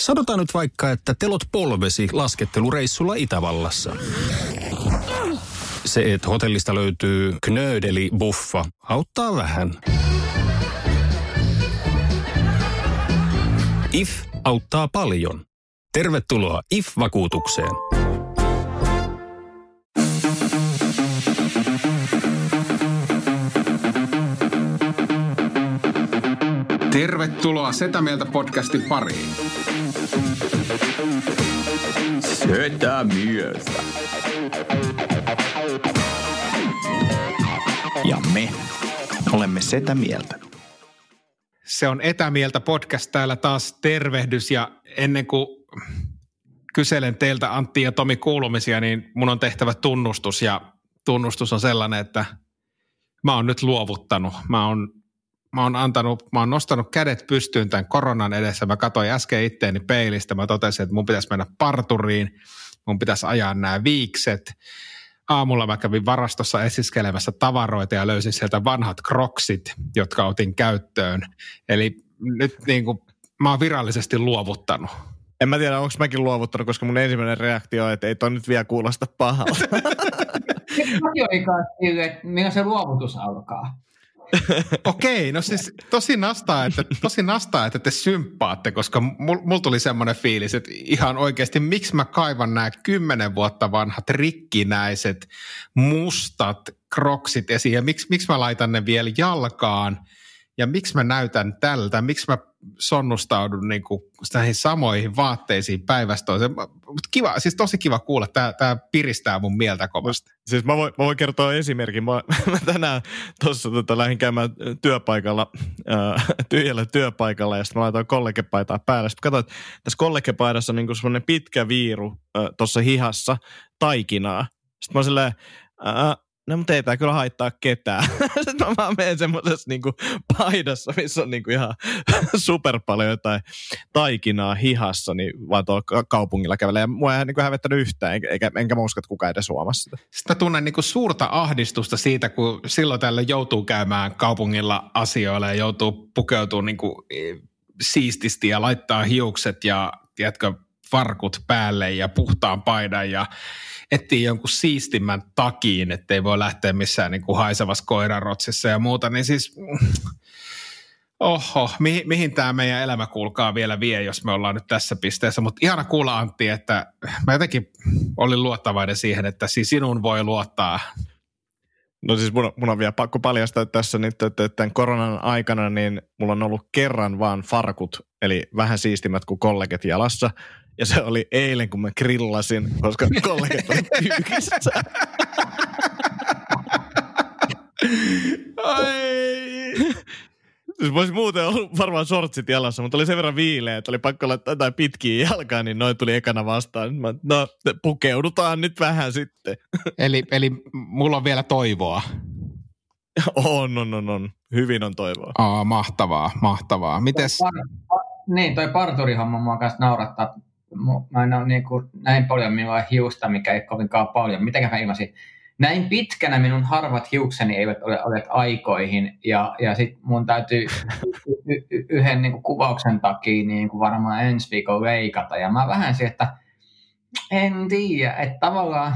Sanotaan nyt vaikka, että telot polvesi laskettelureissulla Itävallassa. Se, että hotellista löytyy knöydeli buffa, auttaa vähän. IF auttaa paljon. Tervetuloa IF-vakuutukseen. Tervetuloa Setä Mieltä podcastin pariin. Setä Mieltä. Ja me olemme Setä Mieltä. Se on Etämieltä podcast täällä taas tervehdys ja ennen kuin kyselen teiltä Antti ja Tomi kuulumisia, niin mun on tehtävä tunnustus ja tunnustus on sellainen, että mä oon nyt luovuttanut. Mä oon mä oon, antanut, mä oon nostanut kädet pystyyn tämän koronan edessä. Mä katsoin äsken itteeni peilistä. Mä totesin, että mun pitäisi mennä parturiin. Mun pitäisi ajaa nämä viikset. Aamulla mä kävin varastossa esiskelemässä tavaroita ja löysin sieltä vanhat kroksit, jotka otin käyttöön. Eli nyt niin kuin, mä oon virallisesti luovuttanut. En mä tiedä, onko mäkin luovuttanut, koska mun ensimmäinen reaktio on, että ei toi nyt vielä kuulosta pahalta. Mäkin olin kanssa että milloin se luovutus alkaa. Okei, no siis tosi nastaa, että, tosi nastaa, että te symppaatte, koska mulla mul tuli semmoinen fiilis, että ihan oikeasti miksi mä kaivan nämä kymmenen vuotta vanhat rikkinäiset mustat kroksit esiin? Ja miksi, miksi mä laitan ne vielä jalkaan – ja miksi mä näytän tältä, miksi mä sonnustaudun niin kuin näihin samoihin vaatteisiin päivästä Mutta kiva, siis tosi kiva kuulla, tämä, tämä piristää mun mieltä kovasti. Siis mä voin, mä voin kertoa esimerkin. Mä, mä tänään tuossa tota, lähdin käymään työpaikalla, äh, tyhjällä työpaikalla ja sitten mä laitoin kollegepaitaa päälle. Sitten katsoin, että tässä kollegepaidassa on niin semmoinen pitkä viiru äh, tuossa hihassa taikinaa. Sitten mä oon silleen, äh, no mutta ei tämä kyllä haittaa ketään. Sitten mä vaan menen semmoisessa niinku paidassa, missä on niinku ihan super paljon jotain taikinaa hihassa, niin vaan tuolla kaupungilla kävelee. Ja mua ei niinku hävettänyt yhtään, eikä, enkä mä usko, että kukaan edes huomasi sitä. Sitten tunnen niinku suurta ahdistusta siitä, kun silloin tällä joutuu käymään kaupungilla asioilla ja joutuu pukeutumaan niinku e, siististi ja laittaa hiukset ja tiedätkö, farkut päälle ja puhtaan paidan ja etsii jonkun siistimmän takiin, ettei voi lähteä missään niin kuin haisevassa koirarotsissa ja muuta, niin siis oho, mihin, mihin tämä meidän elämä kuulkaa vielä vie, jos me ollaan nyt tässä pisteessä. Mutta ihana kuulla Antti, että mä jotenkin olin luottavainen siihen, että siis sinun voi luottaa. No siis mun, mun on vielä pakko paljastaa tässä nyt, että tämän koronan aikana niin mulla on ollut kerran vaan farkut, eli vähän siistimmät kuin kollegat jalassa – ja se oli eilen, kun mä grillasin, koska kollegat oli pyykissä. Ai. Siis voisi muuten ollut varmaan shortsit jalassa, mutta oli sen verran viileä, että oli pakko laittaa jotain pitkiä jalkaa, niin noin tuli ekana vastaan. Mä, no, pukeudutaan nyt vähän sitten. Eli, eli mulla on vielä toivoa. On, on, on, on. Hyvin on toivoa. Aa, mahtavaa, mahtavaa. Mites? Par, par, niin, toi parturihomma mua kanssa naurattaa mä en ole niin kuin, näin paljon minulla hiusta, mikä ei kovinkaan paljon. Mitenkä mä ilmasin? Näin pitkänä minun harvat hiukseni eivät ole olleet aikoihin, ja, ja sitten mun täytyy yhden niin kuin kuvauksen takia niin kuin varmaan ensi viikolla leikata. Ja mä vähän siihen, että en tiedä, että tavallaan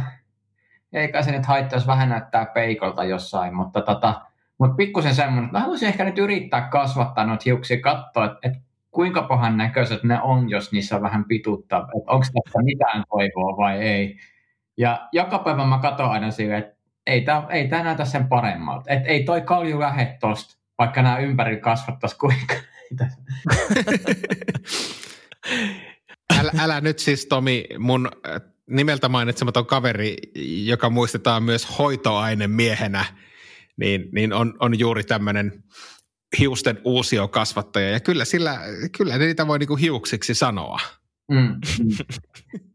eikä se nyt haittaisi vähän näyttää peikolta jossain, mutta tota, mutta pikkusen semmoinen, että mä haluaisin ehkä nyt yrittää kasvattaa noita hiuksia, katsoa, että, että kuinka pahan näköiset ne on, jos niissä vähän pituutta, että onko tästä mitään toivoa vai ei. Ja joka päivä mä katson aina silleen, että ei tämä ei tää näytä sen paremmalta. Että ei toi kalju lähde tosta, vaikka nämä ympäri kasvattaisi kuinka. älä, älä nyt siis Tomi, mun äh, nimeltä mainitsematon kaveri, joka muistetaan myös hoitoainemiehenä, niin, niin on, on juuri tämmöinen hiusten kasvattaja ja kyllä, sillä, kyllä niitä voi niinku hiuksiksi sanoa. Mm, mm.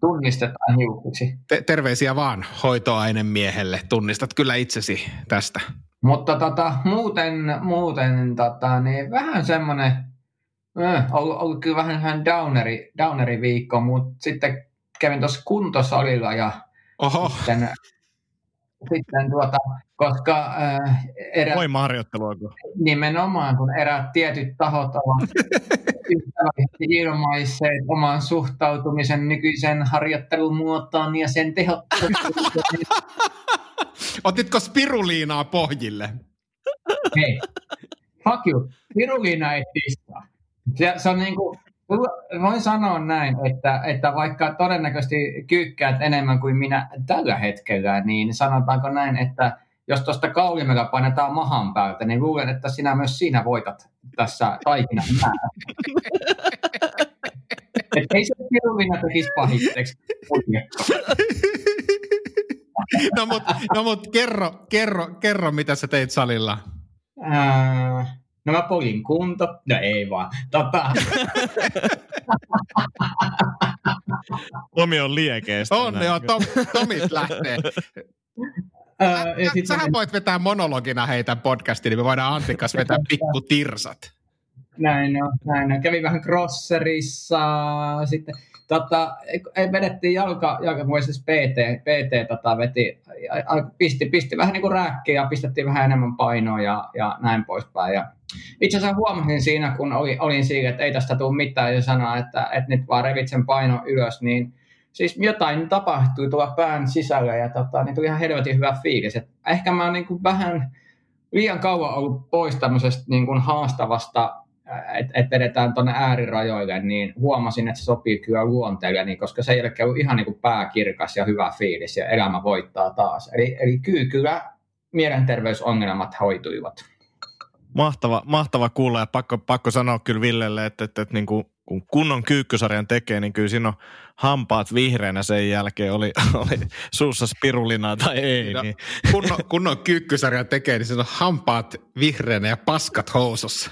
Tunnistetaan hiuksiksi. Te- terveisiä vaan hoitoainemiehelle. Tunnistat kyllä itsesi tästä. Mutta tota, muuten, muuten tota, niin vähän semmoinen, äh, ollut, ollut kyllä vähän, vähän downeri, downeri viikko, mutta sitten kävin tuossa kuntosalilla ja Oho. sitten sitten tuota, koska äh, erät, Voimaharjoittelua. Nimenomaan, kun erät tietyt tahot ovat ystävällisesti ilmaisseet oman suhtautumisen nykyisen harjoittelumuotoon ja sen tehokkuuteen. Otitko spiruliinaa pohjille? Hei, fuck you. Spiruliina ei tissaa. Se, se on niin kuin, voin sanoa näin, että, että vaikka todennäköisesti kyykkäät enemmän kuin minä tällä hetkellä, niin sanotaanko näin, että jos tuosta kaulimella painetaan mahan päältä, niin luulen, että sinä myös siinä voitat tässä taikinan määrä. Et ei se pirulina tekisi pahitteeksi. no mut, no mut kerro, kerro, kerro, mitä sä teit salilla. Ää, no mä polin kunto. No ei vaan. Tota, Tomi on liekeistä. On, näin. joo, Tom, Tomit lähtee. ää, ja sit Sähän voit vetää monologina heitä podcastiin, niin me voidaan Antin kanssa vetää pikku tirsat. Näin on, näin on. Kävin vähän crosserissa, sitten tota, ei, vedettiin jalka, jalka siis PT, PT tota, veti, pisti, pisti vähän niin kuin rääkkiä ja pistettiin vähän enemmän painoa ja, ja näin poispäin. Ja itse asiassa huomasin siinä, kun oli, olin siinä, että ei tästä tule mitään ja sanoa, että, että nyt vaan revit sen paino ylös, niin siis jotain tapahtui tuolla pään sisällä ja tota, niin tuli ihan helvetin hyvä fiilis. Et ehkä mä oon niin kuin vähän liian kauan ollut pois tämmöisestä niin kuin haastavasta että et vedetään tuonne äärirajoille, niin huomasin, että se sopii kyllä luonteelle, niin koska sen jälkeen on ihan niin kuin pääkirkas ja hyvä fiilis ja elämä voittaa taas. Eli, eli kyllä, kyllä mielenterveysongelmat hoituivat. Mahtava, mahtava kuulla ja pakko, pakko sanoa kyllä Villelle, että, että, että niin kuin, kun kunnon kyykkysarjan tekee, niin kyllä siinä on hampaat vihreänä sen jälkeen, oli, oli suussa spirulinaa tai ei. No, Niin. Kunnon, kunnon kyykkysarja tekee, niin se on hampaat vihreänä ja paskat housussa.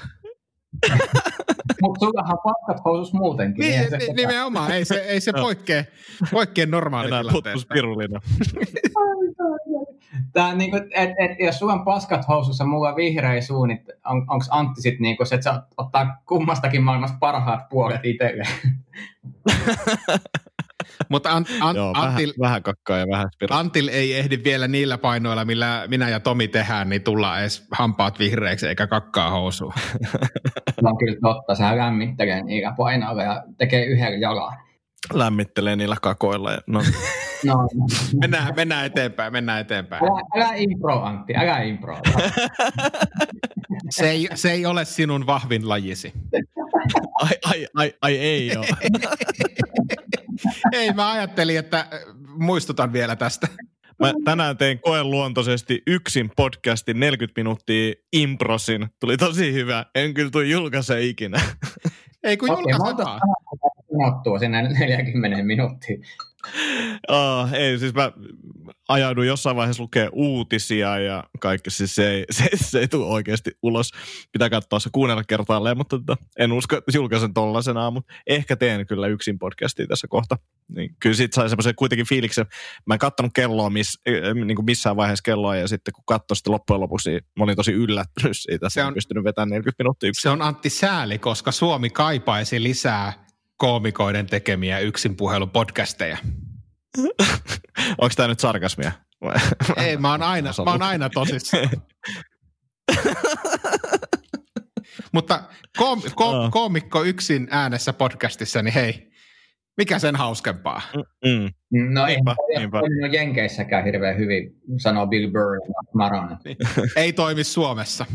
Mutta sullahan paskat housus muutenkin. Niin, se ni- nimenomaan, ei se, ei se poikkea, poikkea Enää normaalitilanteesta. Tää, niinku, et, et, jos sulla on paskat housussa, mulla on vihreä suu, niin on, onko Antti sitten niinku, se, että se ottaa kummastakin maailmasta parhaat puolet itselle? Mutta Ant, Ant, Joo, vähän, Antil, vähän kakkaa ja vähän spirulina. Antil ei ehdi vielä niillä painoilla, millä minä ja Tomi tehdään, niin tulla edes hampaat vihreäksi eikä kakkaa housuun. Se on kyllä totta, sehän lämmittelee niillä painoilla ja tekee yhden jalan. Lämmittelee niillä kakoilla. Ja, no, No, no. Mennään, mennään eteenpäin, mennään eteenpäin. Älä, älä impro, Antti, älä impro. Se ei, se ei ole sinun vahvin lajisi. ai, ai, ai, ai, ei ole. Ei, mä ajattelin, että äh, muistutan vielä tästä. Mä tänään tein koeluontoisesti yksin podcastin 40 minuuttia improsin. Tuli tosi hyvä. En kyllä tule julkaise ikinä. Ei kun mä julkaise sanottua sinne 40 minuuttiin. Oh, ei, siis mä ajauduin jossain vaiheessa lukee uutisia ja kaikki, siis se ei, se, se ei tule oikeasti ulos. Pitää katsoa se kuunnella kertaalleen, mutta tota, en usko, että julkaisen tollasenaan, mutta ehkä teen kyllä yksin podcastia tässä kohta. Niin, kyllä siitä sai semmoisen kuitenkin fiiliksen. Mä en kattonut kelloa miss, äh, niin kuin missään vaiheessa kelloa ja sitten kun katsoin sitten loppujen lopuksi, niin mä olin tosi yllättynyt siitä, Se että on- on pystynyt vetämään 40 minuuttia yksin. Se on Antti sääli, koska Suomi kaipaisi lisää koomikoiden tekemiä yksinpuhelupodcasteja. Onko tämä nyt sarkasmia? Vai? Ei, mä oon aina, mä oon aina tosissaan. Mutta koom, ko, Joo. koomikko yksin äänessä podcastissa, niin hei, mikä sen hauskempaa? Mm. No ei Niinpä, ole niinpä. toiminut Jenkeissäkään hirveän hyvin, sanoo Bill Burr ja Maron. Ei toimi Suomessa.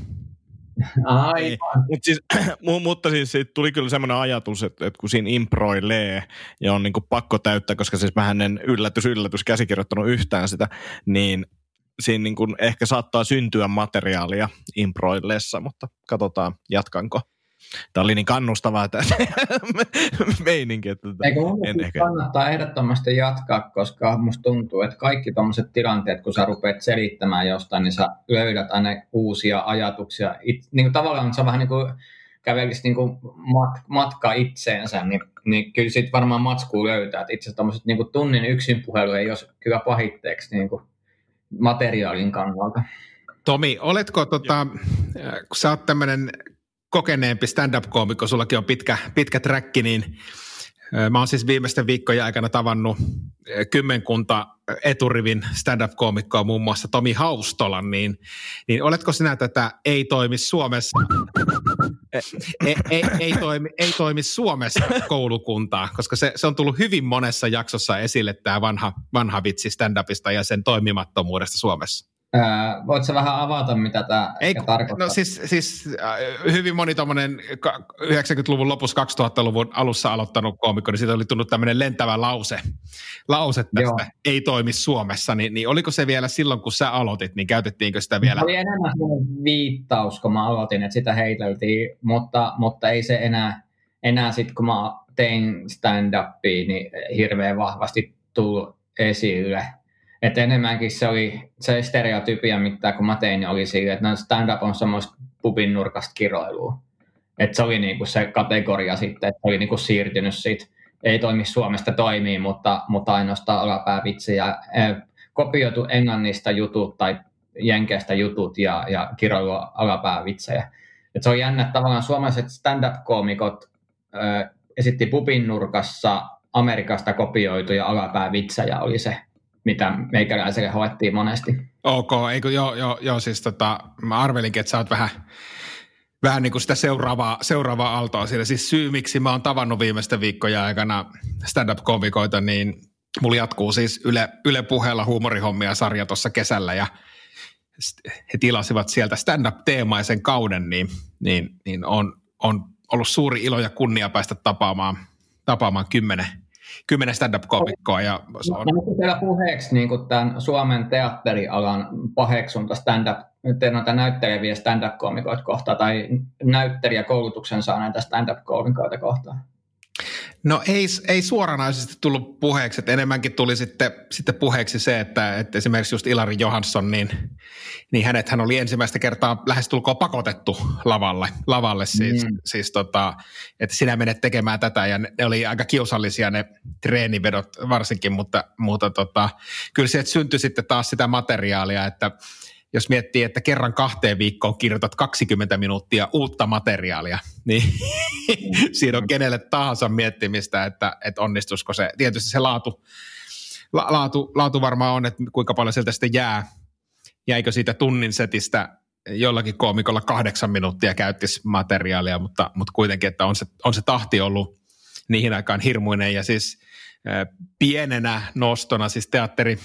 Aivan. Mut siis, mu- mutta siis siitä tuli kyllä semmoinen ajatus, että, että kun siinä improilee ja on niinku pakko täyttää, koska siis mä en yllätys yllätys käsikirjoittanut yhtään sitä, niin siinä niinku ehkä saattaa syntyä materiaalia improilleessa, mutta katsotaan jatkanko. Tämä oli niin kannustavaa tämä meininki, että tota, Eikö mun en mielestä ehkä. kannattaa ehdottomasti jatkaa, koska musta tuntuu, että kaikki tuommoiset tilanteet, kun sä rupeat selittämään jostain, niin sä löydät aina uusia ajatuksia. It, niin kuin tavallaan on vähän niin kuin kävelisi niin kuin mat, matkaa itseensä, niin, niin kyllä sitten varmaan matskuu löytää. Että itse asiassa niin kuin tunnin yksin puhelu ei ole kyllä pahitteeksi niin kuin materiaalin kannalta. Tomi, oletko, tota, äh, kun sä oot tämmöinen kokeneempi stand-up-koomikko, sullakin on pitkä, pitkä träkki, niin mä oon siis viimeisten viikkojen aikana tavannut kymmenkunta eturivin stand-up-koomikkoa, muun muassa Tomi Haustolan, niin, niin oletko sinä tätä ei toimi Suomessa ei, ei, ei, toimi, ei toimi Suomessa koulukuntaa, koska se, se on tullut hyvin monessa jaksossa esille tämä vanha, vanha vitsi stand-upista ja sen toimimattomuudesta Suomessa. Ää, voitko vähän avata, mitä tämä Ei, tarkoittaa? No siis, siis äh, hyvin moni tuommoinen 90-luvun lopussa 2000-luvun alussa aloittanut koomikko, niin siitä oli tullut tämmöinen lentävä lause, lause tästä, Joo. ei toimi Suomessa, niin, niin oliko se vielä silloin, kun sä aloitit, niin käytettiinkö sitä vielä? Oli enemmän viittaus, kun mä aloitin, että sitä heiteltiin, mutta, mutta ei se enää, enää sitten, kun mä tein stand-upia, niin hirveän vahvasti tullut esille että enemmänkin se oli se stereotypia, mitä kun mä tein, niin oli sille, että no stand-up on semmoista pubin nurkasta kiroilua. Että se oli niinku se kategoria sitten, että oli niinku siirtynyt siitä, ei toimi Suomesta toimii, mutta, mutta ainoastaan alapäävitsiä. Kopioitu englannista jutut tai jenkeistä jutut ja, ja kiroilu alapäävitsejä. Et se on jännä, että tavallaan suomalaiset stand-up-koomikot esitti pubin nurkassa Amerikasta kopioituja alapäävitsejä oli se mitä meikäläiselle hoettiin monesti. Ok, eikö, joo, joo, joo, siis tota, mä arvelinkin, että sä oot vähän, vähän niin kuin sitä seuraavaa, seuraavaa aaltoa siellä. Siis syy, miksi mä oon tavannut viimeisten viikkojen aikana stand-up-komikoita, niin mulla jatkuu siis Yle, Yle puheella huumorihommia sarja tuossa kesällä ja he tilasivat sieltä stand-up-teemaisen kauden, niin, niin, niin on, on ollut suuri ilo ja kunnia päästä tapaamaan, tapaamaan kymmenen, kymmenen stand-up-komikkoa. Ja se on... No, teillä puheeksi niin kuin tämän Suomen teatterialan paheksunta stand-up, noita näytteleviä stand-up-komikoita kohtaan tai näyttelijäkoulutuksen saaneita stand-up-komikoita kohtaan? No ei, ei suoranaisesti tullut puheeksi, että enemmänkin tuli sitten, sitten puheeksi se, että, että esimerkiksi just Ilari Johansson, niin, niin hänet hän oli ensimmäistä kertaa lähestulkoon pakotettu lavalle, lavalle siis, mm. siis tota, että sinä menet tekemään tätä ja ne, ne oli aika kiusallisia ne treenivedot varsinkin, mutta, mutta tota, kyllä se syntyi sitten taas sitä materiaalia, että jos miettii, että kerran kahteen viikkoon kirjoitat 20 minuuttia uutta materiaalia, niin siinä on kenelle tahansa miettimistä, että, että onnistuisiko se. Tietysti se laatu, la, laatu, laatu varmaan on, että kuinka paljon sieltä sitten jää. Jäikö siitä tunnin setistä jollakin koomikolla kahdeksan minuuttia käyttisi materiaalia, mutta, mutta kuitenkin, että on se, on se tahti ollut niihin aikaan hirmuinen. Ja siis pienenä nostona, siis teatteri,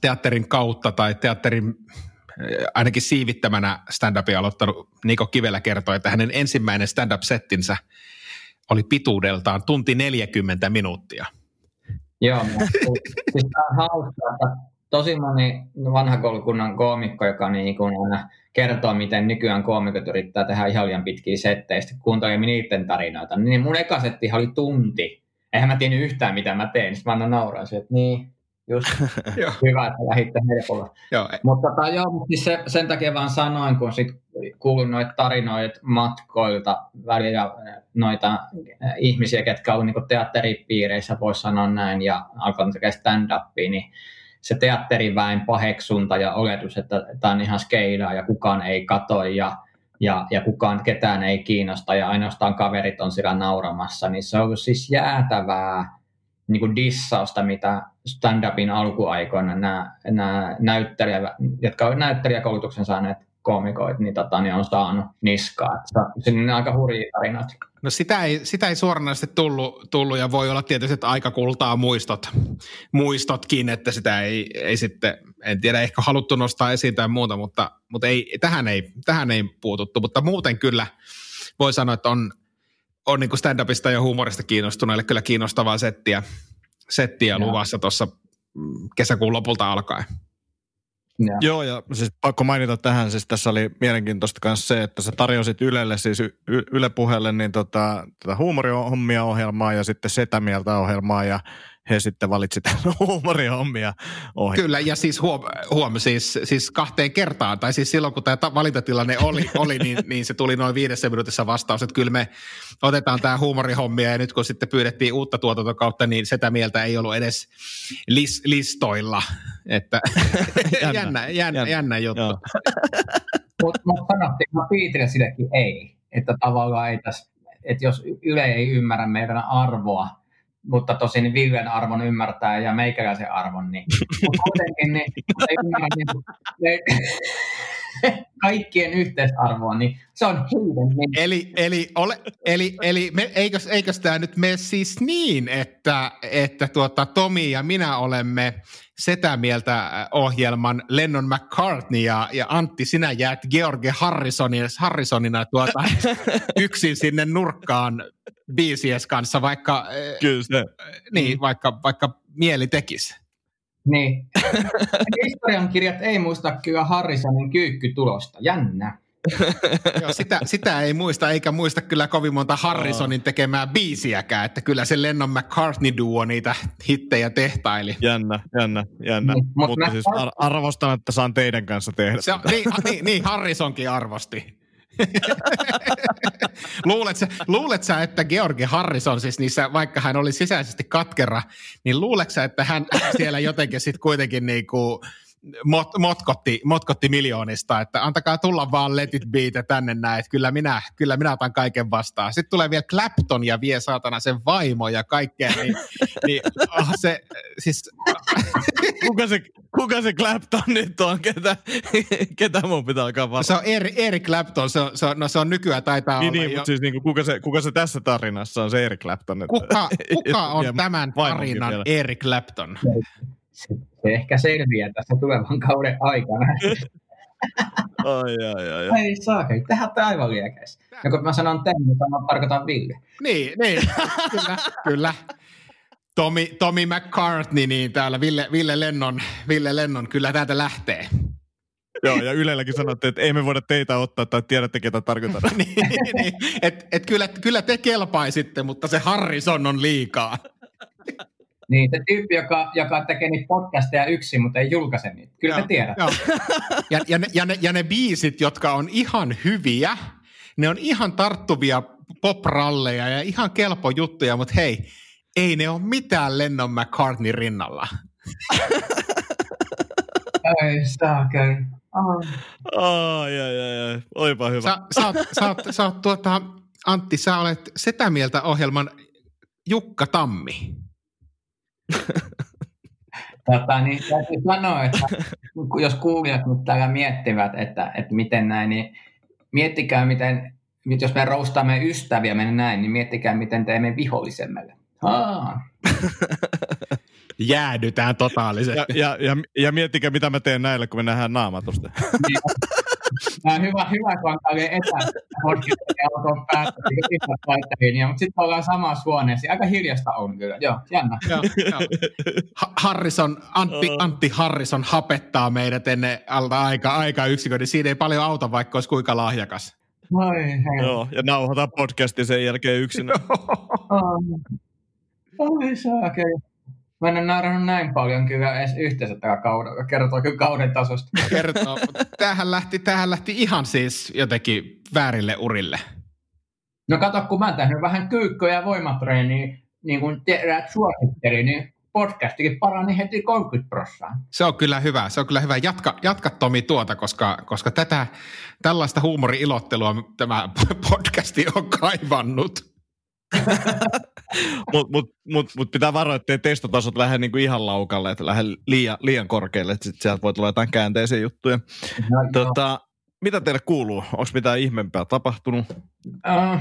teatterin kautta tai teatterin eh, ainakin siivittämänä stand-upia aloittanut Niko Kivelä kertoi, että hänen ensimmäinen stand-up-settinsä oli pituudeltaan tunti 40 minuuttia. Joo, siis on hauska, että tosi moni vanha koulukunnan koomikko, joka niin kuin aina kertoo, miten nykyään koomikot yrittää tehdä ihan liian pitkiä settejä, sitten kuuntelin niiden tarinoita, niin mun eka setti oli tunti. Eihän mä tiennyt yhtään, mitä mä teen, sitten mä aina nauraisin, että niin, Just hyvä, että lähditte helpolla. Joo. Mutta tota, joo, siis se, sen takia vaan sanoin, kun sit kuulin noita tarinoita matkoilta välillä noita ihmisiä, ketkä ovat niin teatteripiireissä, voisi sanoa näin, ja alkanut tekemään stand-upia, niin se teatteriväen paheksunta ja oletus, että tämä on ihan skeidaa ja kukaan ei kato ja, ja, ja kukaan ketään ei kiinnosta ja ainoastaan kaverit on siellä nauramassa, niin se on ollut siis jäätävää niin kuin dissausta, mitä stand-upin alkuaikoina nämä, nämä näyttelijä, jotka ovat näyttelijäkoulutuksen saaneet koomikoit, niin, tota, niin on saanut niskaa. Se on aika hurjia tarinat. No sitä ei, sitä ei suoranaisesti tullut, tullut, ja voi olla tietysti, että aika kultaa muistot, muistotkin, että sitä ei, ei sitten, en tiedä, ehkä haluttu nostaa esiin tai muuta, mutta, mutta ei, tähän, ei, tähän ei puututtu. Mutta muuten kyllä voi sanoa, että on, on niin stand-upista ja huumorista kiinnostuneille kyllä kiinnostavaa settiä, settiä luvassa tuossa mm, kesäkuun lopulta alkaen. Ja. Joo, ja siis pakko mainita tähän, siis tässä oli mielenkiintoista myös se, että sä tarjosit Ylelle, siis y- Yle puheelle, niin tota, tota huumorihommia ohjelmaa ja sitten setämieltä ohjelmaa, ja he sitten valitsivat huumorihommia ohi. Kyllä, ja siis huom, huom siis, siis kahteen kertaan, tai siis silloin kun tämä valintatilanne oli, oli niin, niin se tuli noin viidessä minuutissa vastaus, että kyllä me otetaan tämä huumorihommia, ja nyt kun sitten pyydettiin uutta tuotantokautta, niin sitä mieltä ei ollut edes lis, listoilla, että jännä, jännä, jännä, jännä juttu. Mutta sanottiin, että Piitrille sillekin ei, että tavallaan ei tässä, että jos Yle ei ymmärrä meidän arvoa, mutta tosin Villen arvon ymmärtää ja meikäläisen arvon, niin kuitenkin niin, ei ymmärrä, niin, kaikkien yhteisarvoa, niin se on menestys. Eli, eli, ole, eli, eli me, eikös, eikös tämä nyt mene siis niin, että, että tuota, Tomi ja minä olemme sitä mieltä äh, ohjelman Lennon McCartney ja, ja Antti, sinä jäät George Harrisonin, Harrisonina tuota, yksin sinne nurkkaan BCS kanssa, vaikka, äh, Kyllä se. niin, vaikka, vaikka mieli tekisi. Niin. Historian kirjat ei muista kyllä Harrisonin kyykkytulosta. Jännä. Joo, sitä, sitä ei muista, eikä muista kyllä kovin monta Harrisonin tekemää biisiäkään, että kyllä se Lennon McCartney-duo niitä hittejä tehtaili. Jännä, jännä, jännä. Niin, mut Mutta mä- siis ar- arvostan, että saan teidän kanssa tehdä. Se on, niin, niin, niin, Harrisonkin arvosti. luulet, sä, luulet sä, että Georgi Harrison, siis niissä, vaikka hän oli sisäisesti katkera, niin luuletko sä, että hän siellä jotenkin sitten kuitenkin niinku mot, motkotti, motkotti miljoonista, että antakaa tulla vaan let it be tänne näin, että kyllä minä, kyllä minä otan kaiken vastaan. Sitten tulee vielä Clapton ja vie saatana sen vaimo ja kaikkea, niin, niin oh, se, siis Kuka se, kuka se Clapton nyt on? Ketä, ketä mun pitää alkaa vastata? se on Eric, Eric Clapton, se on, se on, no se on nykyään taitaa Niin, olla niin jo, mutta siis niinku, kuka, se, kuka se tässä tarinassa on, se Eric Clapton? Että, Kuka, kuka on tämän tarinan. Eric Clapton? Se, se ehkä selviää tässä tulevan kauden aikana. Ai, ai, ai, ai. Ei saakeli, tehdään tämä aivan liekeis. Ja kun mä sanon Teemu, niin mä tarkoitan Ville. Niin, niin, kyllä, kyllä. Tommy, Tommy McCartney, niin täällä Ville, Ville, Lennon, Ville Lennon kyllä täältä lähtee. Joo, ja Ylelläkin sanottiin, että ei me voida teitä ottaa tai tiedätte, ketä tarkoitan. niin, niin, et, et kyllä, kyllä te kelpaisitte, mutta se Harrison on liikaa. Niin, se tyyppi, joka, joka tekee niitä podcasteja yksin, mutta ei julkaise niitä. Kyllä Joo, me tiedät. joo. Ja, ja, ne, ja, ne, ja ne biisit, jotka on ihan hyviä, ne on ihan tarttuvia popralleja ja ihan kelpo juttuja, mutta hei, ei ne ole mitään Lennon McCartney rinnalla. Ei saakeli. Oh. Ai, ai, ai, ai. Olipa hyvä. Sä, sä, oot, sä, oot, sä oot tuota, Antti, sä olet sitä mieltä ohjelman Jukka Tammi. Tota, niin täytyy sanoa, että jos kuulijat nyt täällä miettivät, että, että miten näin, niin miettikää, miten, jos me roustaamme ystäviä mennä näin, niin miettikää, miten teemme vihollisemmille. Aa, Jäädytään totaalisesti. Ja, ja, ja, ja miettikää, mitä mä teen näille, kun me nähdään naamatusta. Hyvä, hyvä, kun on tällainen etäpodcast ja alkoi päästä niin mutta sitten ollaan samassa huoneessa. Aika hiljasta on kyllä. Joo, jännä. Joo, joo. Ha- Harrison, Antti, Antti Harrison hapettaa meidät ennen alta aika, aika yksikön, niin siinä ei paljon auta, vaikka olisi kuinka lahjakas. Oi, hei. Joo, ja nauhoitaan podcastin sen jälkeen yksin. Oi saakeli. Mä en ole naurannut näin paljon kyllä edes yhteensä tällä kaudella. Kertoo kyllä kauden tasosta. Kertoo. mutta Tämähän lähti, tämähän lähti ihan siis jotenkin väärille urille. No kato, kun mä oon tehnyt vähän kyykköä ja voimatreeniä, niin kuin eräät suositteli, niin podcastikin parani heti 30 prossaa. Se on kyllä hyvä, se on kyllä hyvä. Jatka, jatka Tomi tuota, koska, koska tätä, tällaista huumori-ilottelua tämä podcasti on kaivannut. Mutta mut, mut, mut pitää varoa, ettei testotasot lähde niinku ihan laukalle, että lähde liian, liian korkealle, että sit sieltä voi tulla jotain käänteisiä juttuja. No, Tota, mitä teille kuuluu? Onko mitään ihmeempää tapahtunut? Uh,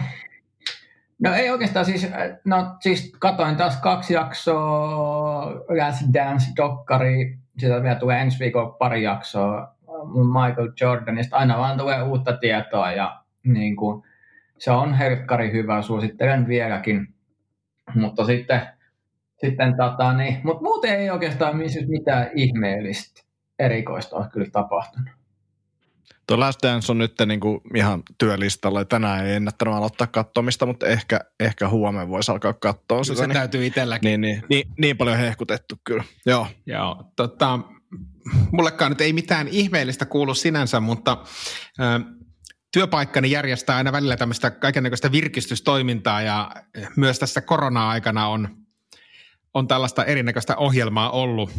no ei oikeastaan siis, äh, no siis katoin taas kaksi jaksoa Last Dance-dokkari, sitä vielä tulee ensi viikolla pari jaksoa mun Michael Jordanista, aina vaan tulee uutta tietoa ja niin kuin, se on helkkari hyvä, suosittelen vieläkin, mutta sitten, sitten tota, niin, mutta muuten ei oikeastaan mitään ihmeellistä erikoista ole kyllä tapahtunut. Tuo Last Dance on nyt niinku ihan työlistalla. Tänään ei ennättänyt aloittaa katsomista, mutta ehkä, ehkä huomenna voisi alkaa katsoa Se, sitä. se Niin, täytyy itselläkin. niin, niin, niin, niin, paljon hehkutettu kyllä. Joo. Joo, tota, mullekaan nyt ei mitään ihmeellistä kuulu sinänsä, mutta ö, työpaikkani järjestää aina välillä tämmöistä kaikennäköistä virkistystoimintaa ja myös tässä korona-aikana on, on tällaista erinäköistä ohjelmaa ollut,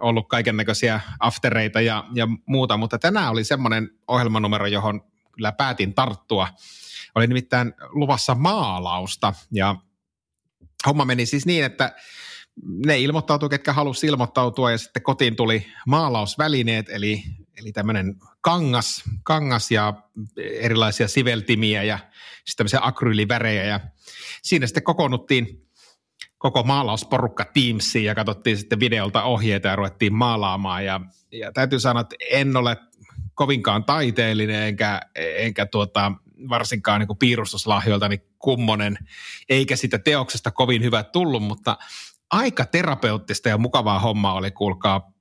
ollut kaikennäköisiä aftereita ja, ja muuta, mutta tänään oli semmoinen ohjelmanumero, johon kyllä päätin tarttua. Oli nimittäin luvassa maalausta ja homma meni siis niin, että ne ilmoittautui, ketkä halusi ilmoittautua ja sitten kotiin tuli maalausvälineet, eli, eli tämmöinen kangas, kangas ja erilaisia siveltimiä ja sitten tämmöisiä akryylivärejä ja siinä sitten kokoonnuttiin koko maalausporukka Teamsiin ja katsottiin sitten videolta ohjeita ja ruvettiin maalaamaan. Ja, ja täytyy sanoa, että en ole kovinkaan taiteellinen enkä, enkä tuota, varsinkaan niin piirustuslahjoilta niin kummonen, eikä sitä teoksesta kovin hyvä tullut, mutta aika terapeuttista ja mukavaa hommaa oli, kuulkaa,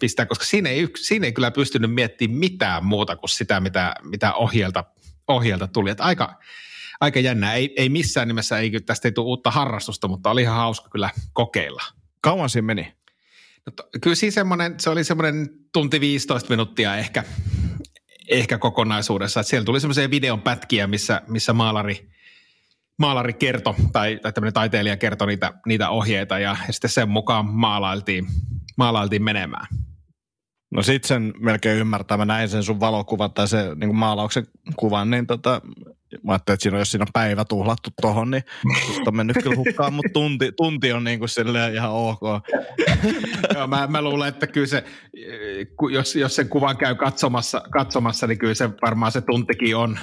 pistää, koska siinä ei, siinä ei kyllä pystynyt miettimään mitään muuta kuin sitä, mitä, mitä ohjelta, ohjelta tuli. Että aika, aika jännää. Ei, ei missään nimessä, ei, tästä ei tule uutta harrastusta, mutta oli ihan hauska kyllä kokeilla. Kauan siinä meni? No, to, kyllä siis semmoinen, se oli semmoinen tunti 15 minuuttia ehkä, ehkä kokonaisuudessa. Että siellä tuli semmoisia videon pätkiä, missä, missä maalari, maalari kertoi tai, tai tämmöinen taiteilija kertoi niitä, niitä ohjeita ja, ja sitten sen mukaan maalailtiin, maalailtiin menemään. No sit sen melkein ymmärtää. Mä näin sen sun valokuvan tai se niin kuin maalauksen kuvan, niin tota, mä ajattelin, että siinä on, jos siinä on päivä tuhlattu tohon, niin on mennyt kyllä hukkaan, mutta tunti, tunti on niin kuin silleen ihan ok. Joo, mä, mä, luulen, että kyllä se, jos, jos sen kuvan käy katsomassa, katsomassa, niin kyllä se varmaan se tuntikin on,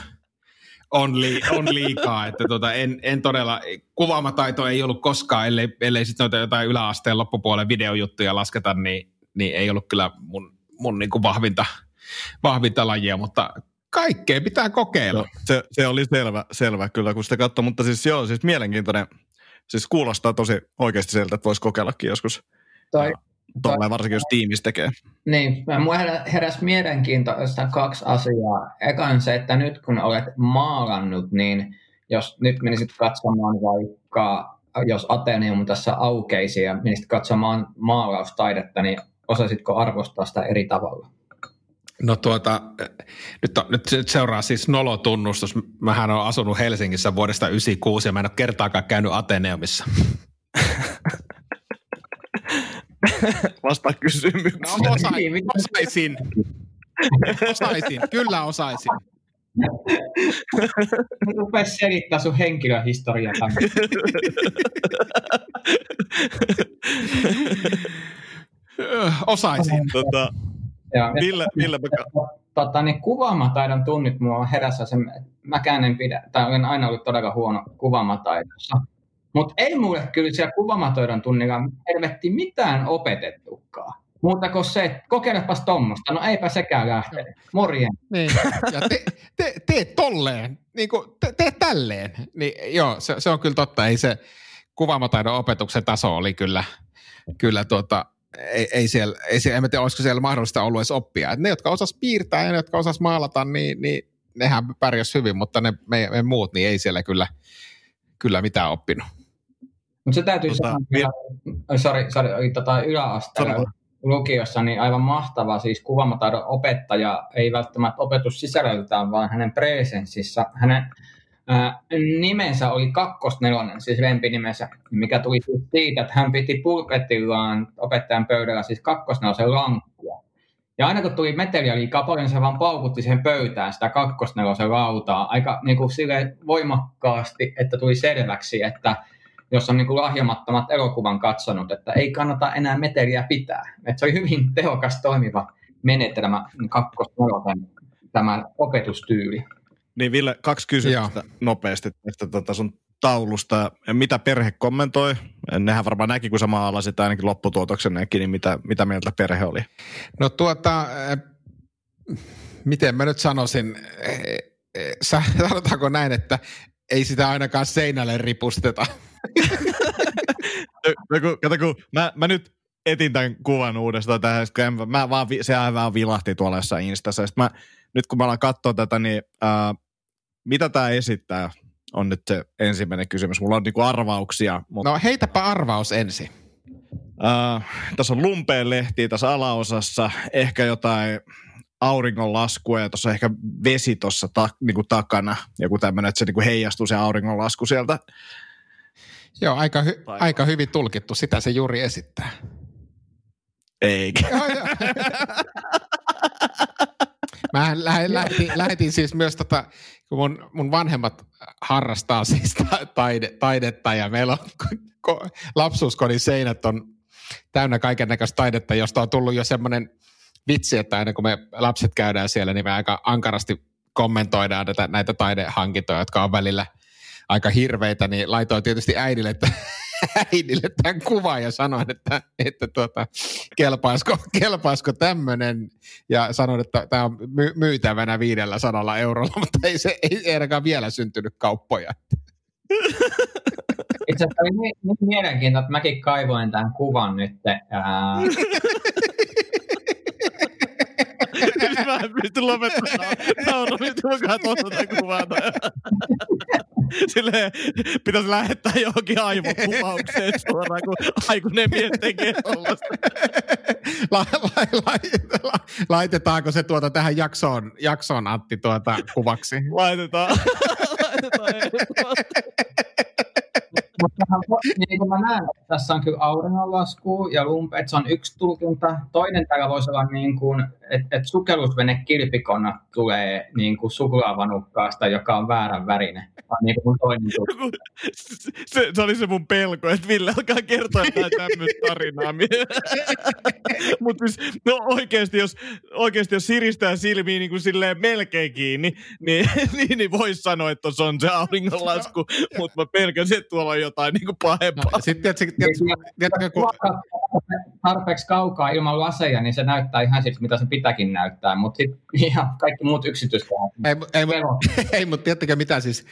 on, li, on liikaa. Että tota, en, en todella, kuvaamataito ei ollut koskaan, ellei, ellei sitten noita jotain yläasteen loppupuolen videojuttuja lasketa, niin, niin ei ollut kyllä mun, mun niin kuin vahvinta, vahvinta lajia, mutta kaikkea pitää kokeilla. No, se, se, oli selvä, selvä kyllä, kun sitä katsoi, mutta siis joo, siis mielenkiintoinen, siis kuulostaa tosi oikeasti sieltä, että voisi kokeillakin joskus. Tai, Tuolla varsinkin, jos tiimis tekee. Niin, mua heräsi mielenkiintoista kaksi asiaa. Ekan se, että nyt kun olet maalannut, niin jos nyt menisit katsomaan vaikka, jos Ateneum tässä aukeisi ja menisit katsomaan maalaustaidetta, niin osaisitko arvostaa sitä eri tavalla? No tuota, nyt, on, nyt seuraa siis nolotunnustus. Mähän olen asunut Helsingissä vuodesta 1996 ja mä en ole kertaakaan käynyt Ateneumissa. Vasta kysymykseen. No osaisin, osaisin. osaisin, kyllä osaisin. Rupes selittää sun henkilöhistoriaa Osaisin. Tota, ja, Ville, Ville tota, niin kuvaamataidon tunnit mua herässä sen, mäkään en pidä, tai olen aina ollut todella huono kuvaamataidossa. Mutta ei mulle kyllä siellä kuvaamataidon tunnilla helvetti mitään opetettukaan. Muuta kuin se, että kokeilepas tuommoista. No eipä sekään lähte. Morjen. Niin. Ja te, te, tee tolleen. Niin kuin, te, tee tälleen. Niin, joo, se, se, on kyllä totta. Ei se kuvaamataidon opetuksen taso oli kyllä, kyllä tuota, ei, ei siellä, ei siellä, en tiedä, olisiko siellä mahdollista ollut edes oppia. Et ne, jotka osas piirtää ja ne, jotka osas maalata, niin, niin nehän pärjäs hyvin, mutta ne me, me muut, niin ei siellä kyllä, kyllä mitään oppinut. Mutta se täytyy tota, sanoa, sorry, sorry, tota yläasteella lukiossa, niin aivan mahtava, siis kuvaamataidon opettaja, ei välttämättä opetus sisällöltään, vaan hänen presenssissa, hänen nimensä oli kakkosnelonen, siis lempinimensä, mikä tuli siis siitä, että hän piti pulpetillaan opettajan pöydällä siis kakkosnelosen lankkua. Ja aina kun tuli meteliä liikaa paljon, se vaan paukutti siihen pöytään sitä kakkosnelosen lautaa aika niin kuin sille voimakkaasti, että tuli selväksi, että jos on niin kuin lahjamattomat elokuvan katsonut, että ei kannata enää meteliä pitää. Että se oli hyvin tehokas toimiva menetelmä kakkosnelosen tämä opetustyyli. Niin Ville, kaksi kysymystä Joo. nopeasti tästä tota sun taulusta. Mitä perhe kommentoi? Nehän varmaan näki, kun sä maalasit ainakin lopputuotoksen näki, niin mitä, mitä mieltä perhe oli? No tuota, eh, miten mä nyt sanoisin, eh, eh, sanotaanko näin, että ei sitä ainakaan seinälle ripusteta. No, kun, kato, kun mä, mä nyt etin tämän kuvan uudestaan tähän, mä vaan, se aivan vilahti tuolla jossain Instassa. Sitten mä, nyt kun mä alan katsoa tätä, niin äh, mitä tämä esittää, on nyt se ensimmäinen kysymys. Mulla on niinku arvauksia. Mutta... No heitäpä arvaus ensin. Tässä on lumpeen lehti tässä alaosassa, ehkä jotain auringonlaskua ja tuossa ehkä vesi tuossa ta, niinku takana. Joku tämmöinen, että se niinku heijastuu se auringonlasku sieltä. Joo, aika, hy- aika hyvin tulkittu. Sitä se juuri esittää. Eikä. Mä lähetin, lähetin siis myös tota, kun mun, mun vanhemmat harrastaa siis taide, taidetta ja meillä on ko, lapsuuskodin seinät on täynnä kaiken näköistä taidetta, josta on tullut jo semmoinen vitsi, että aina kun me lapset käydään siellä, niin me aika ankarasti kommentoidaan näitä, näitä taidehankintoja, jotka on välillä aika hirveitä, niin laitoin tietysti äidille, että äidille tämän kuvan ja sanoin, että, että tuota, kelpaisiko, kelpaisiko tämmöinen. Ja sanoin, että tämä on my- myytävänä viidellä sanalla eurolla, mutta ei se ei ainakaan vielä syntynyt kauppoja. Itse asiassa oli niin, niin mielenkiintoista, että mäkin kaivoin tämän kuvan nyt. Ää, Mä en pysty lopettamaan nauramista, kun katson tätä kuvaa. Silleen pitäisi lähettää johonkin aivokuvaukseen suoraan, kun aikuinen mies tekee tollasta. La, la, la, la, laitetaanko se tuota tähän jaksoon, jaksoon Antti tuota kuvaksi? Laitetaan. Laitetaan. Mutta niin kuin mä näen, että tässä on kyllä auringonlasku ja lumpe, että se on yksi tulkinta. Toinen täällä voisi olla, niin kuin, että, että sukellusvene kilpikonna tulee niin kuin suklaavanukkaasta, joka on väärän värinen. Niin kuin mun toinen se, se, oli se mun pelko, että Ville alkaa kertoa jotain tämmöistä tarinaa. Mutta siis, no oikeasti jos, oikeasti jos siristää silmiin niin kuin silleen melkein kiinni, niin, niin, niin voisi sanoa, että se on se auringonlasku, mutta mä pelkäsin, että tuolla on jotain niin kuin pahempaa. No, sitten tiedätkö, tiedätkö, tiedätkö, kun, tarpeeksi kaukaa ilman laseja, niin se näyttää ihan siltä, mitä se pitääkin näyttää, mutta sitten ihan kaikki muut yksityiskohdat. ei, ei, ei, ei mutta tiedättekö mitä siis,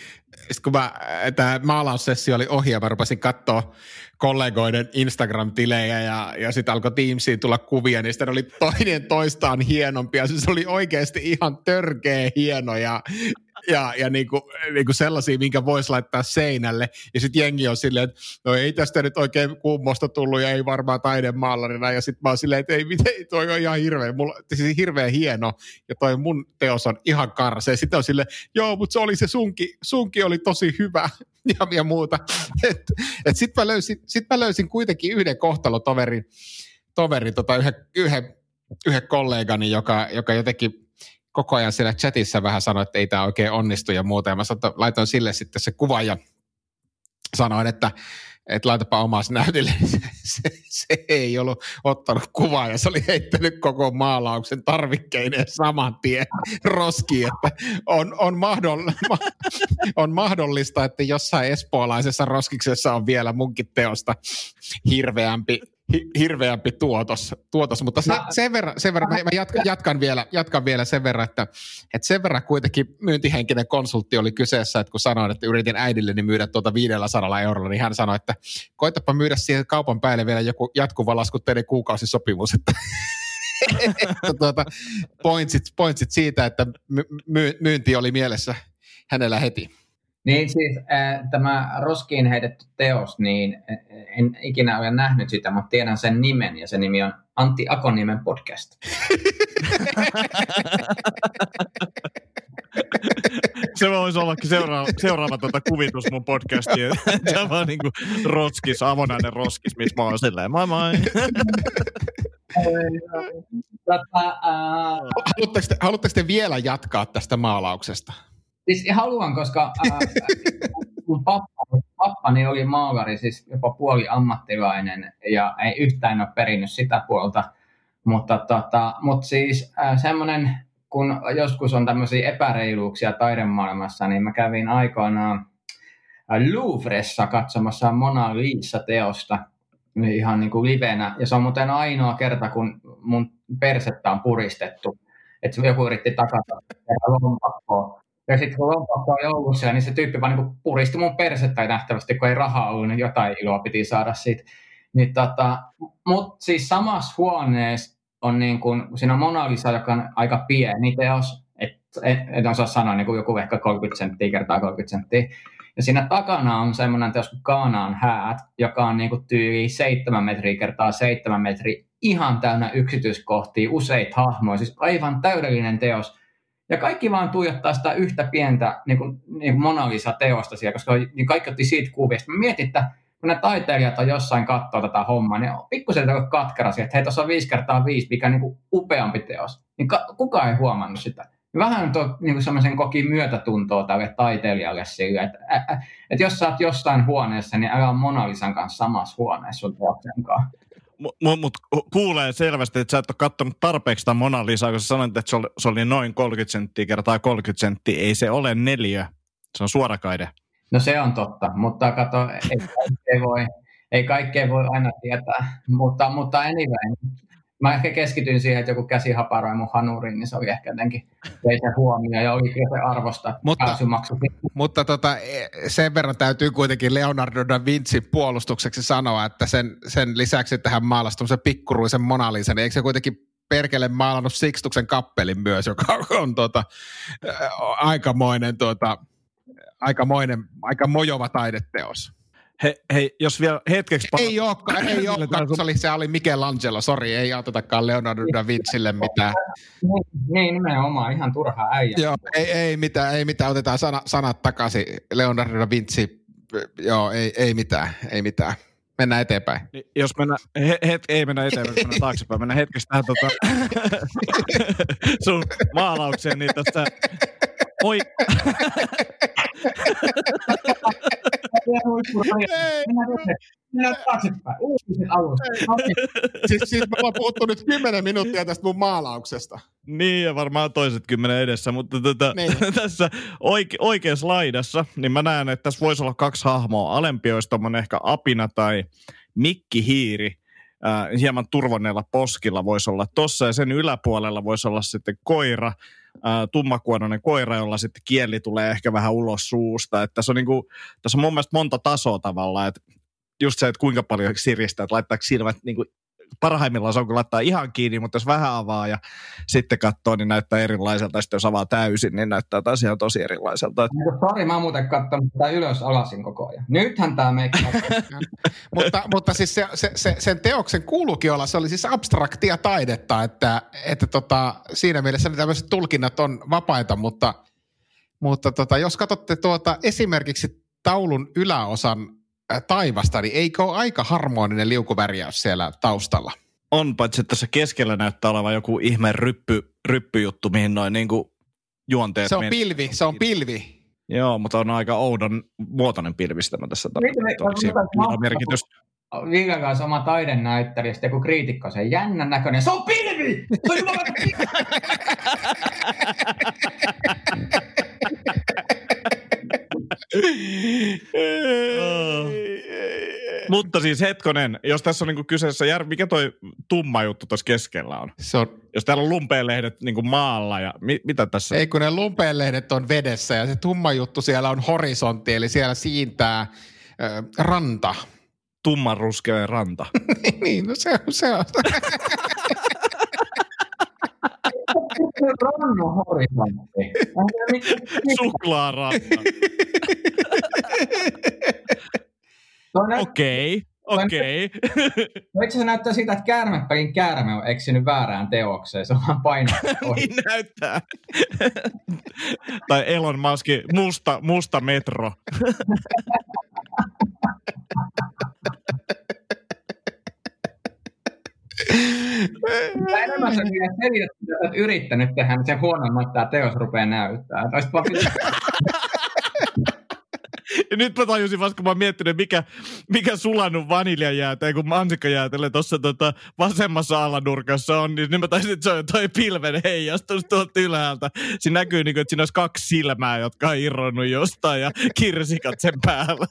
sit kun mä, tämä maalaussessio oli ohi ja mä rupesin katsoa kollegoiden Instagram-tilejä ja, ja sitten alkoi Teamsiin tulla kuvia, niin sitten oli toinen toistaan hienompia. Siis oli oikeasti ihan törkeä hieno ja, ja, ja niinku, niinku sellaisia, minkä voisi laittaa seinälle. Ja sitten jengi on silleen, että no ei tästä nyt oikein kummosta tullut ja ei varmaan taidemaalarina. Ja sitten mä oon silleen, että ei miten, toi on ihan hirveä, mulla, siis hirveä hieno ja toi mun teos on ihan karsea. Sitten on silleen, joo, mutta se oli se sunki, sunki oli tosi hyvä ja, ja muuta. Et, et sitten mä, sit mä löysin kuitenkin yhden kohtalotoverin, toverin, tota, yhden, yhden, yhden kollegani, joka, joka jotenkin koko ajan siellä chatissa vähän sanoi, että ei tämä oikein onnistu ja muuta. Ja mä sanoin, laitoin sille sitten se kuva ja sanoin, että, että laitapa omaa näytille. Se, se, se, ei ollut ottanut kuvaa ja se oli heittänyt koko maalauksen tarvikkeineen saman tien roskiin. Että on, on, mahdoll- on mahdollista, että jossain espoolaisessa roskiksessa on vielä munkin teosta hirveämpi hirveämpi tuotos, tuotos. mutta se, sen verran, sen verran mä, mä jatkan, jatkan, vielä, jatkan vielä sen verran, että, että sen verran kuitenkin myyntihenkinen konsultti oli kyseessä, että kun sanoin, että yritin äidilleni myydä tuota 500 eurolla, niin hän sanoi, että koitapa myydä siihen kaupan päälle vielä joku jatkuva laskutteinen kuukausisopimus, että että tuota, pointsit, pointsit siitä, että my, myynti oli mielessä hänellä heti. Niin siis äh, tämä roskiin heitetty teos, niin en ikinä ole nähnyt sitä, mutta tiedän sen nimen ja se nimi on Antti Akonimen podcast. se voisi ollakin seuraava, seuraava tuota kuvitus mun podcastiin. Tämä on niin kuin roskis, avonainen roskis, missä mä oon silleen, moi moi. Äh... haluatteko, te, haluatteko te vielä jatkaa tästä maalauksesta? Siis haluan, koska ää, mun pappa, pappani oli maalari, siis jopa puoli ammattilainen, ja ei yhtään ole perinnyt sitä puolta. Mutta, tota, mutta siis semmoinen, kun joskus on tämmöisiä epäreiluuksia taidemaailmassa, niin mä kävin aikoinaan Louvressa katsomassa Mona Lisa-teosta ihan niin kuin livenä. Ja se on muuten ainoa kerta, kun mun persettä on puristettu. Että joku yritti takata lompakkoa. Ja sitten kun lompakko on ollut siellä, niin se tyyppi vaan niin puristi mun persettä nähtävästi, kun ei rahaa ollut, niin jotain iloa piti saada siitä. Niin tota, Mutta siis samassa huoneessa on niin kuin, siinä on Mona Lisa, joka on aika pieni teos, et, et, et osaa sanoa niin kuin joku ehkä 30 senttiä kertaa 30 senttiä. Ja siinä takana on semmoinen teos kuin Kaanaan häät, joka on niin kuin tyyli 7 metriä kertaa 7 metriä, ihan täynnä yksityiskohtia, useita hahmoja, siis aivan täydellinen teos. Ja kaikki vaan tuijottaa sitä yhtä pientä niin kuin, niin kuin Mona Lisa-teosta siellä, koska niin kaikki otti siitä kuvia. Mä mietin, että kun ne taiteilijat on jossain katsoa tätä hommaa, niin on pikkusen katkerasia, että hei, tuossa on 5 kertaa 5, mikä on niin kuin upeampi teos. Niin ka- kukaan ei huomannut sitä. Vähän tuo, niin kuin semmoisen koki myötätuntoa tälle taiteilijalle sille, että, että jos sä oot jossain huoneessa, niin älä Mona Lisan kanssa samassa huoneessa sun. Mutta mut kuulee selvästi, että sä et ole katsonut tarpeeksi sitä Mona Lisaa, kun sä sanoit, että se oli, se oli noin 30 senttiä kertaa 30 senttiä. Ei se ole neljä, se on suorakaide. No se on totta, mutta kato, ei kaikkea voi, ei kaikkea voi aina tietää. Mutta, mutta anyway, mä ehkä keskityin siihen, että joku käsi haparoi mun hanuriin, niin se oli ehkä jotenkin vei se huomioon ja oli se arvosta Mutta-. Mutta tota, e- sen verran täytyy kuitenkin Leonardo da Vinci puolustukseksi sanoa, että sen, sen lisäksi, että hän maalasi tuommoisen pikkuruisen Mona Lisan, niin eikö se kuitenkin perkele maalannut Sixtuksen kappelin myös, joka on tota, aikamoinen, tota, aikamoinen, aika mojova taideteos. He, hei, jos vielä hetkeksi... pala- Ei olekaan, ei olekaan, se oli, se oli Michelangelo, sori, ei otetakaan Leonardo da Vincille mitään. Niin, niin, nimenomaan, ihan turhaa äijä. Joo, ei, ei mitään, ei mitään, otetaan sana, sanat takaisin. Leonardo da Vinci, joo, ei, ei mitään, ei mitään. Mennään eteenpäin. Niin, jos mennä, he, het, ei mennä eteenpäin, mennä taaksepäin, mennä hetkeksi tähän tota, sun maalaukseen, niin tässä oi, Mennään Mennään taaksepäin. Uutiset alusta. Siis, siis me ollaan puhuttu nyt 10 minuuttia tästä mun maalauksesta. niin ja varmaan toiset kymmenen edessä, mutta tota, Niin. tässä oike, oikeassa laidassa, niin mä näen, että tässä voisi olla kaksi hahmoa. Alempi olisi ehkä apina tai mikkihiiri, äh, hieman turvonneella poskilla voisi olla tossa ja sen yläpuolella voisi olla sitten koira, äh, tummakuonoinen koira, jolla sitten kieli tulee ehkä vähän ulos suusta. Että tässä, on niinku, tässä on mun mielestä monta tasoa tavallaan, että just se, että kuinka paljon siristää, että laittaako silmät niinku, parhaimmillaan se on, kun laittaa ihan kiinni, mutta jos vähän avaa ja sitten katsoo, niin näyttää erilaiselta. Ja sitten jos avaa täysin, niin näyttää taas ihan tosi erilaiselta. Et Sori, mä oon muuten katsonut tätä ylös alasin koko ajan. Nythän tää meikka. mutta, mutta siis se, se, se, sen teoksen kuuluukin olla, se oli siis abstraktia taidetta, että, että tota, siinä mielessä ne tämmöiset tulkinnat on vapaita, mutta, mutta tota, jos katsotte tuota esimerkiksi taulun yläosan taivasta, niin eikö ole aika harmoninen liukuvärjäys siellä taustalla? on, paitsi että tässä keskellä näyttää olevan joku ihme ryppy, ryppyjuttu, mihin noin niin kuin juonteet Se on menee. pilvi, se on pilvi. Joo, mutta on aika oudon muotoinen pilvi, sitä mä tässä tarkoitan. Jotain merkitystä? Viikan kanssa oma taidenäyttelijä, sitten joku kriitikko, se jännän näköinen. Se on pilvi! Se on jumala pilvi! Mutta siis hetkonen, jos tässä on niinku kyseessä, jär, mikä toi tumma juttu tuossa keskellä on? Se on, Jos täällä on lumpeenlehdet niinku maalla ja mi, mitä tässä? ei kun ne lumpeenlehdet on vedessä ja se tumma juttu siellä on horisontti, eli siellä siintää ö, ranta. Tumman ruskea ranta. niin, no se on, se on. Rannon horisontti. Suklaaranta. Okei, okei. no itse asiassa näyttää siitä, että käärmepelin käärme on eksynyt väärään teokseen. Se on vaan. Niin näyttää. tai Elon Muskin musta, musta metro. Enemmän sä vielä mitä sä oot yrittänyt tehdä, niin se huonommat tämä teos rupeaa näyttää Olisit vaan pitänyt- Ja nyt mä tajusin vasta, kun mä miettinyt, mikä, mikä sulannut vaniljajäätä, kun mansikkajäätelö tuossa tota vasemmassa alanurkassa on, niin nyt mä taisin, että se on toi pilven heijastus tuolta ylhäältä. Siinä näkyy, niin kuin, että siinä olisi kaksi silmää, jotka on irronnut jostain ja kirsikat sen päällä.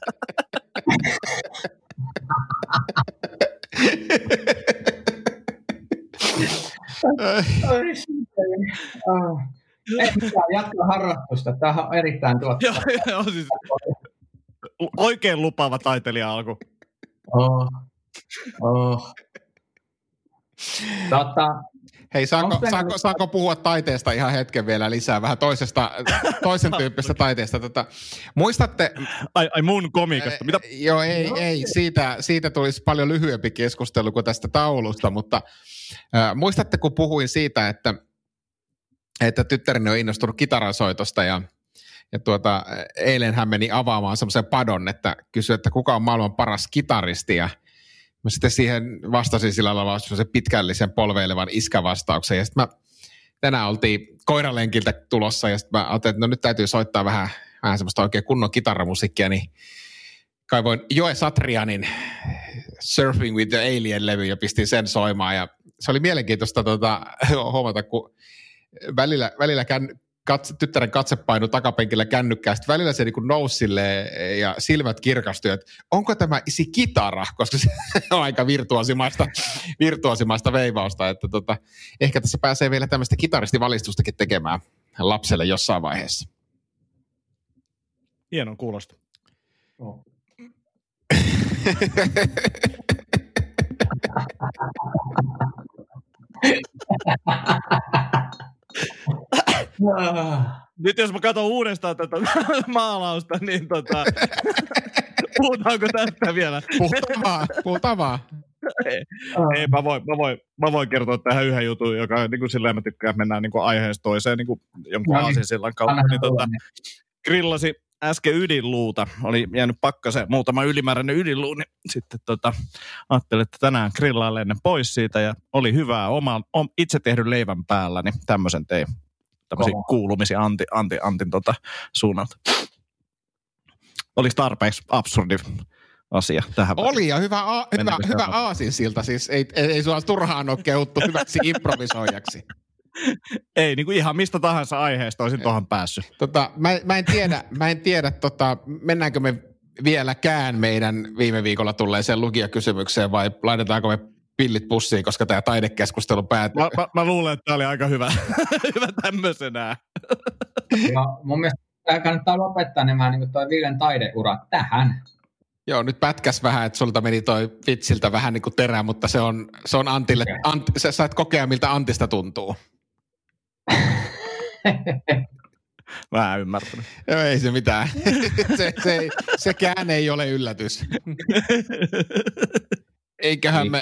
Ah. Ei mitään, jatka harrastusta. Tämä on erittäin Joo, tuottava. joo, siis oikein lupaava taiteilija alku. Oh. Oh. Tota, Hei, saanko, saanko, saanko puhua taiteesta ihan hetken vielä lisää, vähän toisesta, toisen tyyppistä taiteesta? Tota, muistatte, Ai, ai mun komikasta. Mitä? Äh, Joo, ei, ei. Siitä, siitä tulisi paljon lyhyempi keskustelu kuin tästä taulusta, mutta äh, muistatte, kun puhuin siitä, että, että tyttäreni on innostunut kitarasoitosta ja, ja tuota, eilen hän meni avaamaan semmoisen padon, että kysyi, että kuka on maailman paras kitaristi ja mä sitten siihen vastasin sillä lailla semmoisen pitkällisen polveilevan iskävastauksen ja sitten mä tänään oltiin koiralenkiltä tulossa ja sitten mä ajattelin, että no nyt täytyy soittaa vähän, vähän semmoista oikein kunnon kitaramusiikkia, niin kaivoin Joe Satrianin Surfing with the Alien-levy ja pistin sen soimaan. Ja se oli mielenkiintoista tota, huomata, kun välillä, välillä kän, katse, tyttären katse painu takapenkillä kännykkää, sitten välillä se niin nousi silleen, ja silmät kirkastui, että onko tämä isi kitara, koska se on aika virtuosimaista, virtuosimaista veivausta, että tota, ehkä tässä pääsee vielä tämmöistä kitaristivalistustakin tekemään lapselle jossain vaiheessa. Hienon kuulosta. Oh. Nyt jos mä katson uudestaan tätä maalausta, niin tota, puhutaanko tästä vielä? Puhutaan vaan, puhutaan vaan. Ei, ei mä, voin, mä, voin, mä voin kertoa tähän yhden jutun, joka niin kuin silleen mä tykkään, mennään niin kuin aiheesta toiseen niin kuin jonkun No niin. aasinsillan kautta. Niin, tota, niin. grillasi äsken ydinluuta. Oli jäänyt pakkaseen muutama ylimääräinen ydinluu, niin sitten tota, ajattelin, että tänään grillaan ennen pois siitä ja oli hyvää oma, om, itse tehdyn leivän päällä, niin tämmöisen tein. Tämmöisiä Kova. kuulumisia Antti, Antti, Antin tota, suunnalta. Olisi tarpeeksi absurdi asia tähän. Oli ja hyvä, a, hyvä, hyvä aasinsilta, siis ei, ei, ei sua turhaan ole kehuttu hyväksi improvisoijaksi. Ei, niin kuin ihan mistä tahansa aiheesta olisin tuohon päässyt. Tota, mä, mä en tiedä, mä en tiedä tota, mennäänkö me vieläkään meidän viime viikolla tulleeseen lukijakysymykseen vai laitetaanko me pillit pussiin, koska tämä taidekeskustelu päättyy. Mä, mä, mä luulen, että tämä oli aika hyvä, hyvä tämmöisenä. Ja mun mielestä tämä kannattaa lopettaa nämä niin toi Villen taideura tähän. Joo, nyt pätkäs vähän, että sulta meni toi vitsiltä vähän niin kuin terä, mutta se on, se on Antille. Ant, sä sait kokea, miltä Antista tuntuu. Mä en ymmärtänyt. Joo, ei se mitään. se, se, ei- sekään ei ole yllätys. Eiköhän me...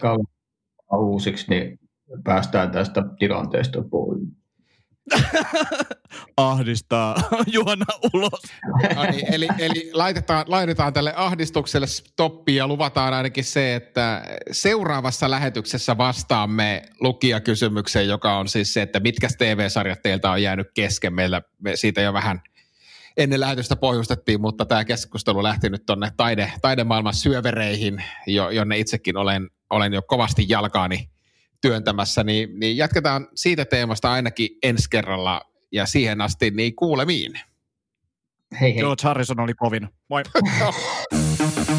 Uusiksi, niin päästään tästä tilanteesta pois. Ahdistaa juona ulos. No niin, eli, eli laitetaan, laitetaan tälle ahdistukselle stoppi ja luvataan ainakin se, että seuraavassa lähetyksessä vastaamme lukijakysymykseen, joka on siis se, että mitkä TV-sarjat teiltä on jäänyt kesken. Meillä me siitä jo vähän ennen lähetystä pohjustettiin, mutta tämä keskustelu lähti nyt tuonne taide, taidemaailman syövereihin, jo, jonne itsekin olen, olen jo kovasti jalkaani työntämässä, niin, niin jatketaan siitä teemasta ainakin ensi kerralla ja siihen asti niin kuulemiin. Hei hei. George Harrison oli kovin. Moi.